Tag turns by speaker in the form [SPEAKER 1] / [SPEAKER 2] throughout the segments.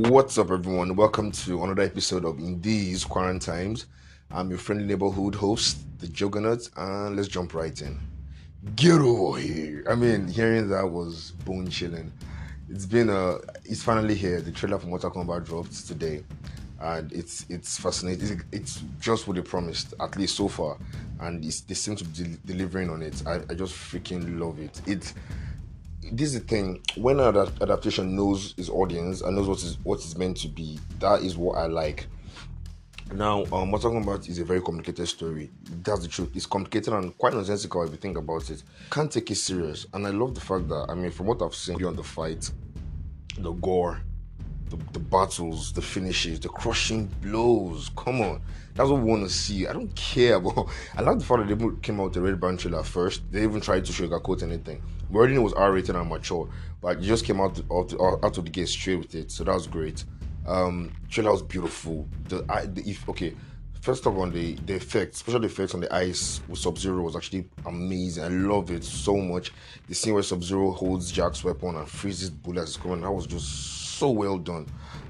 [SPEAKER 1] What's up, everyone? Welcome to another episode of In These Quarantines. I'm your friendly neighborhood host, the Juggernaut, and let's jump right in. Get over here! I mean, hearing that was bone chilling. It's been a, it's finally here. The trailer for Mortal Kombat dropped today, and it's it's fascinating. It's just what they promised, at least so far, and they seem to be de- delivering on it. I, I just freaking love it. It this is the thing when an adaptation knows its audience and knows what is what is meant to be that is what i like. Now um what talking about is a very complicated story. That's the truth. It's complicated and quite nonsensical if you think about it. Can't take it serious. And i love the fact that i mean from what i've seen on the fight the gore the, the battles the finishes the crushing blows come on that's what we want to see i don't care about i like the fact that they came out with the red band trailer first they even tried to sugarcoat anything we already knew it was R-rated and mature, but you just came out out, out of the gate straight with it, so that was great. Um, trailer was beautiful. The, I, the if okay, first off on the the effects, special effects on the ice with Sub Zero was actually amazing. I love it so much. The scene where Sub Zero holds Jax's weapon and freezes bullets coming, that was just so well done.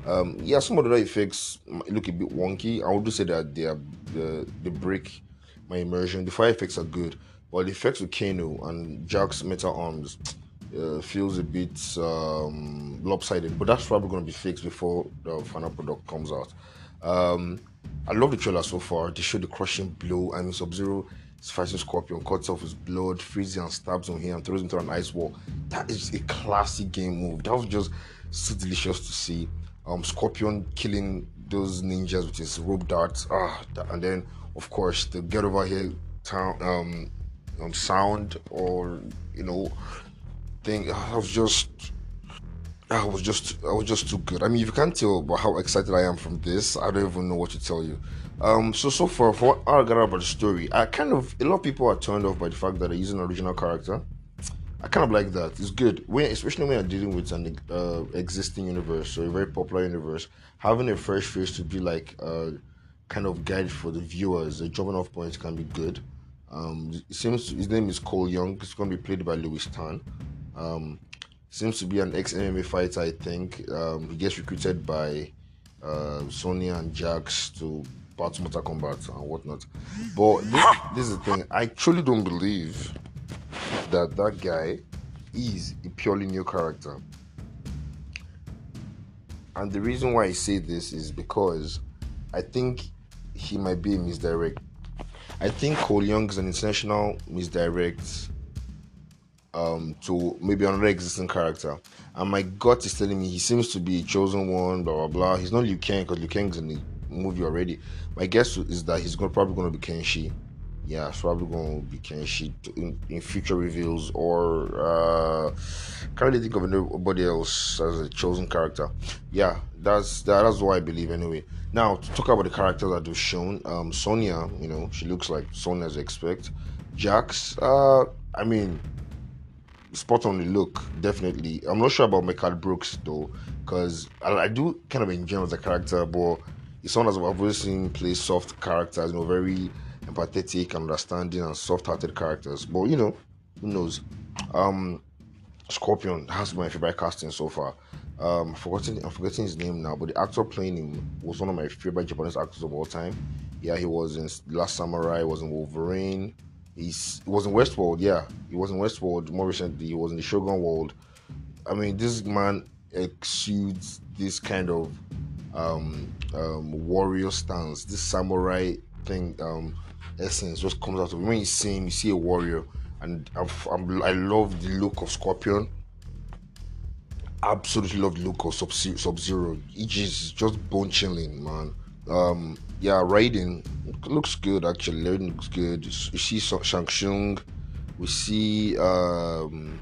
[SPEAKER 1] Um, yeah, some of the effects look a bit wonky. I would just say that they are the the break my immersion. The fire effects are good. But the effects with Kano and Jax's metal arms uh, feels a bit um, lopsided, but that's probably going to be fixed before the final product comes out. Um, I love the trailer so far. They show the crushing blow. I mean, Sub Zero is fighting Scorpion, cuts off his blood, freezes and stabs on here and throws him into an ice wall. That is a classic game move. That was just so delicious to see. Um, Scorpion killing those ninjas with his rope darts. Ah, and then of course the get over here town um um, sound or you know thing. I was just I was just I was just too good. I mean, if you can't tell by how excited I am from this, I don't even know what to tell you. Um, so so far, for got about the story, I kind of a lot of people are turned off by the fact that they're using an original character. I kind of like that. It's good, when, especially when you're dealing with an uh, existing universe or a very popular universe. Having a fresh face to be like a kind of guide for the viewers, a jumping off point can be good. Um, it seems his name is Cole Young. He's going to be played by Lewis Tan. Um, seems to be an ex MMA fighter, I think. Um, he gets recruited by uh, Sonya and Jax to battle Mortal Kombat and whatnot. But this, this is the thing. I truly don't believe that that guy is a purely new character. And the reason why I say this is because I think he might be a misdirect I think Cole Young is an intentional misdirect um, to maybe another existing character. And my gut is telling me he seems to be a chosen one, blah blah blah. He's not Liu Kang because Liu Kang's in the movie already. My guess is that he's going probably going to be Kenshi. Yeah, it's probably going to be Kenshi in, in future reveals, or uh, can't really think of anybody else as a chosen character. Yeah, that's that, that's what I believe anyway. Now to talk about the characters that they've shown, um, Sonya, you know, she looks like Sonya as expect. Jax, uh, I mean, spot on the look, definitely. I'm not sure about Mehcad Brooks though, because I, I, do kind of enjoy him as a character, but he's someone I've always seen play soft characters, you know, very empathetic, understanding, and soft-hearted characters. But you know, who knows? Um, Scorpion has been my favorite casting so far. Um, forgetting, I'm forgetting his name now, but the actor playing him was one of my favorite Japanese actors of all time. Yeah, he was in Last Samurai, was in Wolverine. He's, he was in Westworld, yeah. He was in Westworld more recently. He was in the Shogun World. I mean, this man exudes this kind of um, um, warrior stance, this samurai thing, um, essence just comes out of him. When you see him, you see a warrior, and I'm, i love the look of Scorpion absolutely love the look of Sub Zero. It is just bone chilling, man. Um, yeah, Raiden looks good actually. Raiden looks good. You see Shang Tsung. We see um,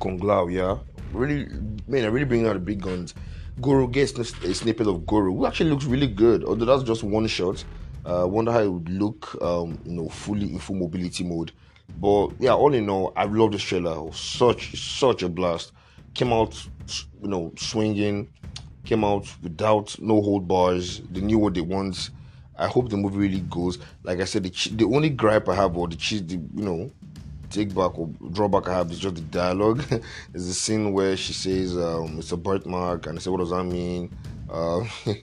[SPEAKER 1] Kung Lao. Yeah, really, man, I really bring out the big guns. Goro gets a snippet of Goro, who actually looks really good. Although that's just one shot. Uh, wonder how it would look, um, you know, fully in full mobility mode. But yeah, all in all, I love this trailer. Such such a blast came out, you know, swinging, came out without no hold bars. They knew what they want. I hope the movie really goes. Like I said, the, the only gripe I have, or the cheese, the, you know, take back or drawback I have is just the dialogue. There's a scene where she says um, it's a birthmark, and I say, "What does that mean?" Uh,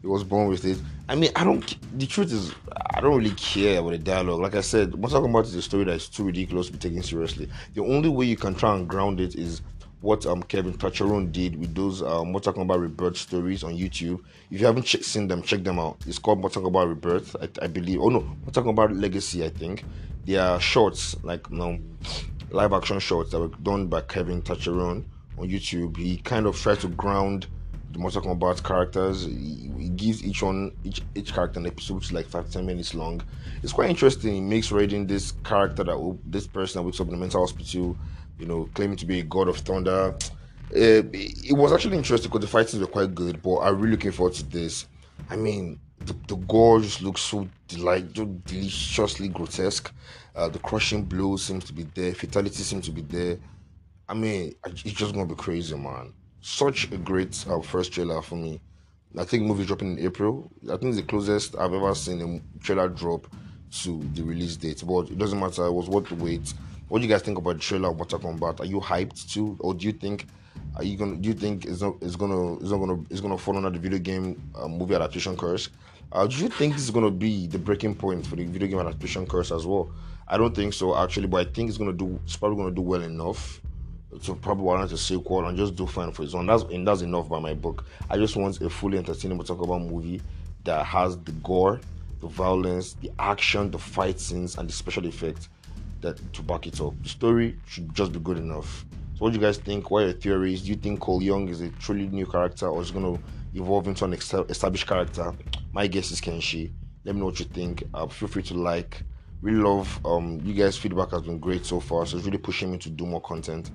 [SPEAKER 1] he was born with it. I mean, I don't. The truth is, I don't really care about the dialogue. Like I said, we're talking about is a story that is too ridiculous to be taken seriously. The only way you can try and ground it is what um Kevin Tancharoen did with those um we're talking about rebirth stories on YouTube. If you haven't ch- seen them, check them out. It's called talking about rebirth, I, I, believe. Oh no, talking about legacy. I think they are shorts like you know, live action shorts that were done by Kevin Tancharoen on YouTube. He kind of tried to ground the Mortal Kombat characters. He, he, gives each one each each character an episode which is like five ten minutes long. It's quite interesting. He makes Raiden this character that this person that wakes up in a mental hospital you know, claiming to be a god of thunder. Uh, it was actually interesting because the fight scenes were quite good, but I'm really looking forward to this. I mean, the, the gore just looks so delight, deliciously grotesque. Uh, the crushing blow seems to be there. Fatality seems to be there. I mean, it's just gonna be crazy, man. Such a great uh, first trailer for me. I think movie dropping in April. I think it's the closest I've ever seen a trailer drop to the release date. But it doesn't matter. It was worth the wait. What do you guys think about the trailer of Mortal Kombat? Are you hyped too, or do you think are you gonna do you think it's not it's gonna it's not gonna it's gonna fall under the video game uh, movie adaptation curse? Uh, do you think this is gonna be the breaking point for the video game adaptation curse as well? I don't think so actually, but I think it's gonna do it's probably gonna do well enough to probably warrant a sequel and just do fine for his own. That's and that's enough by my book. I just want a fully entertaining Mortal Kombat movie that has the gore, the violence, the action, the fight scenes, and the special effects that to back it up. The story should just be good enough. So, what do you guys think? What are your theories? Do you think Cole Young is a truly new character or is going to evolve into an established character? My guess is Kenshi. Let me know what you think. Uh, feel free to like. Really love um, you guys' feedback has been great so far. So it's really pushing me to do more content.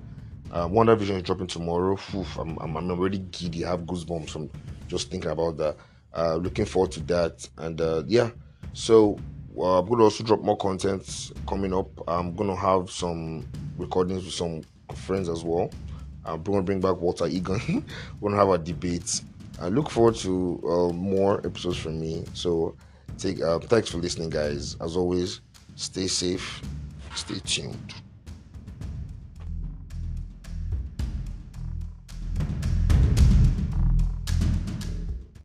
[SPEAKER 1] Uh, WandaVision is dropping tomorrow. Oof, I'm, I'm, I'm, already giddy. I have goosebumps from just thinking about that. Uh, looking forward to that. And uh, yeah, so uh, I'm going to also drop more content coming up. I'm going to have some recordings with some friends as well. I'm going to bring back Walter Egan. We're going to have a debate. I look forward to uh, more episodes from me. So, take uh, thanks for listening, guys. As always, stay safe, stay tuned.